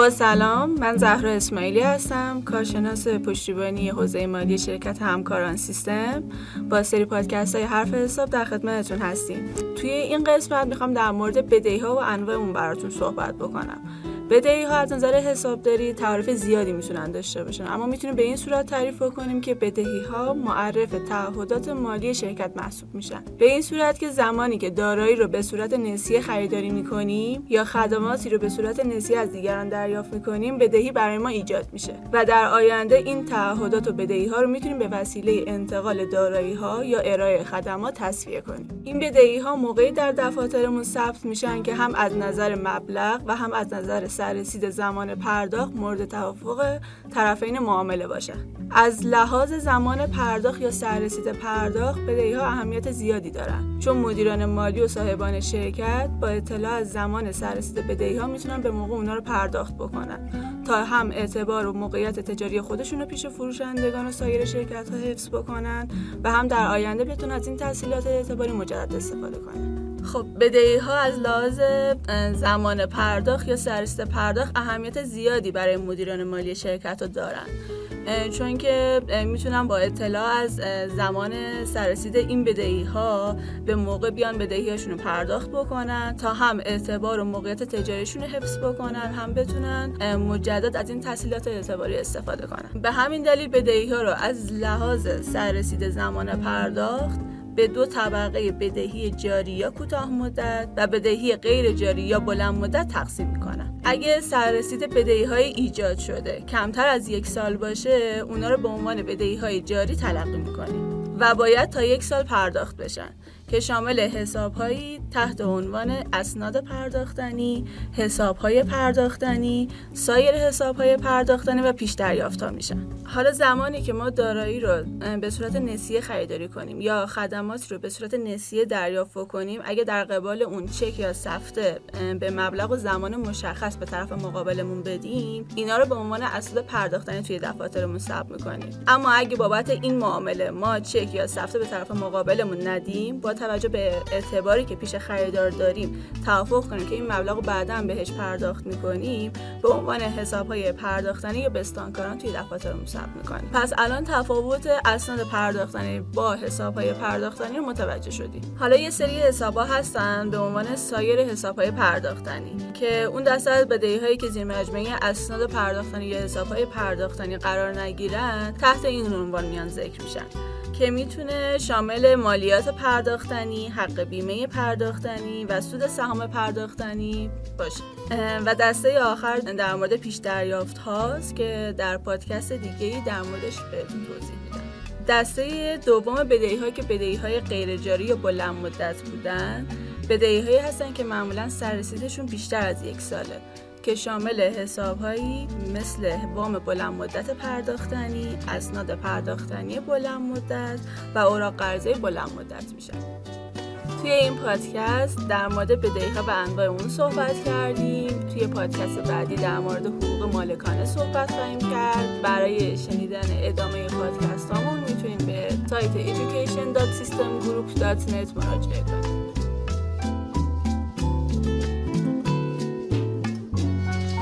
با سلام من زهرا اسماعیلی هستم کارشناس پشتیبانی حوزه مالی شرکت همکاران سیستم. با سری پادکست های حرف حساب در خدمتتون هستیم. توی این قسمت می‌خوام در مورد بدهی ها و انواع اون براتون صحبت بکنم. بدهی ها از نظر حسابداری تعریف زیادی می‌تونن داشته باشن. اما می‌تونیم به این صورت تعریف بکنیم که بدهی ها معرف تعهدات مالی شرکت محسوب میشن. به این صورت که زمانی که دارایی رو به صورت نسیه خریداری می‌کنیم یا خدماتی رو به صورت نسیه از دیگران دریافت می‌کنیم بدهی برای ما ایجاد میشه. و در آینده این تعهدات و بدهی ها رو می‌تونیم به وسیله انتقال دارایی ها یا ارائه خدمات تصفیه کنیم. این بدهی ها موقعی در دفاترمون ثبت میشن که هم از نظر مبلغ و هم از نظر سررسید زمان پرداخت مورد توافق طرفین معامله باشه. از لحاظ زمان پرداخت یا سررسید پرداخت بدهی ها اهمیت زیادی دارن. چون مدیران مالی و صاحبان شرکت با اطلاع از زمان سررسید بدهی ها می‌تونن به موقع اونا رو پرداخت بکنن. تا هم اعتبار و موقعیت تجاری خودشون رو پیش فروشندگان و سایر شرکت ها حفظ بکنن و هم در آینده بتونن از این تحصیلات اعتباری مجدد استفاده کنن. خب بدهی ها از لحاظ زمان پرداخت یا سررسید پرداخت اهمیت زیادی برای مدیران مالی شرکت رو دارن. چون که می‌تونن با اطلاع از زمان سررسید این بدهی ها به موقع بیان بدهی رو پرداخت بکنن تا هم اعتبار و موقعیت تجاریشون رو حفظ بکنن هم بتونن مجدد از این تحصیلات اعتباری استفاده کنن. به همین دلیل بدهی ها رو از لحاظ سررسید زمان پرداخت به دو طبقه بدهی جاری یا کوتاه مدت و بدهی غیر جاری یا بلند مدت تقسیم می‌کنن. اگه سررسید بدهی های ایجاد شده کمتر از یک سال باشه اونا رو به عنوان بدهی های جاری تلقی می‌کنیم و باید تا یک سال پرداخت بشن. که شامل حسابهایی تحت عنوان اسناد پرداختنی، حسابهای پرداختنی، سایر حسابهای پرداختنی و پیش دریافت میشن. حالا زمانی که ما دارایی رو به صورت نسیه خریداری کنیم یا خدمات رو به صورت نسیه دریافت کنیم اگه در قبال اون چک یا سفته به مبلغ و زمان مشخص به طرف مقابلمون بدیم اینا رو به عنوان اسناد پرداختنی توی دفاترمون ثبت می‌کنیم اما اگه بابت این معامله ما چک یا سفته به طرف مقابلمون ندیم با توجه به اعتباری که پیش خریدار داریم توافق کنیم که این مبلغ رو بعدا بهش پرداخت می‌کنیم به عنوان حساب های پرداختنی یا بستانکاران توی دفاترمون ثبت می‌کنیم. پس الان تفاوت اسناد پرداختنی با حساب های پرداختنی رو متوجه شدیم. حالا یه سری حساب ها هستن به عنوان سایر حساب های پرداختنی که اون دسته از بدهی هایی که زیر مجموعه اسناد پرداختنی یا حساب های پرداختنی قرار نگیرن تحت این عنوان میان ذکر میشن که می‌تونه شامل مالیات پرداختنی، حق بیمه پرداختنی و سود سهام پرداختنی. باشه. و دسته آخر در مورد پیش دریافت هاست که در پادکست دیگه ای در موردش بهتون توضیح میدم. دسته دوم بدهی های که بدهی های غیر جاری یا بلند مدت بودن. بدهی هایی هستن که معمولا سررسیدشون بیشتر از یک ساله. که شامل حسابهایی مثل وام بلند مدت پرداختنی، اسناد پرداختنی بلند مدت و اوراق قرضه بلند مدت میشن. توی این پادکست در مورد بدهی ها و انواع اون صحبت کردیم. توی پادکست بعدی در مورد حقوق مالکانه صحبت خواهیم کرد. برای شنیدن ادامه پادکست هامون می‌تونیم به سایت education.systemgroup.net مراجعه کنیم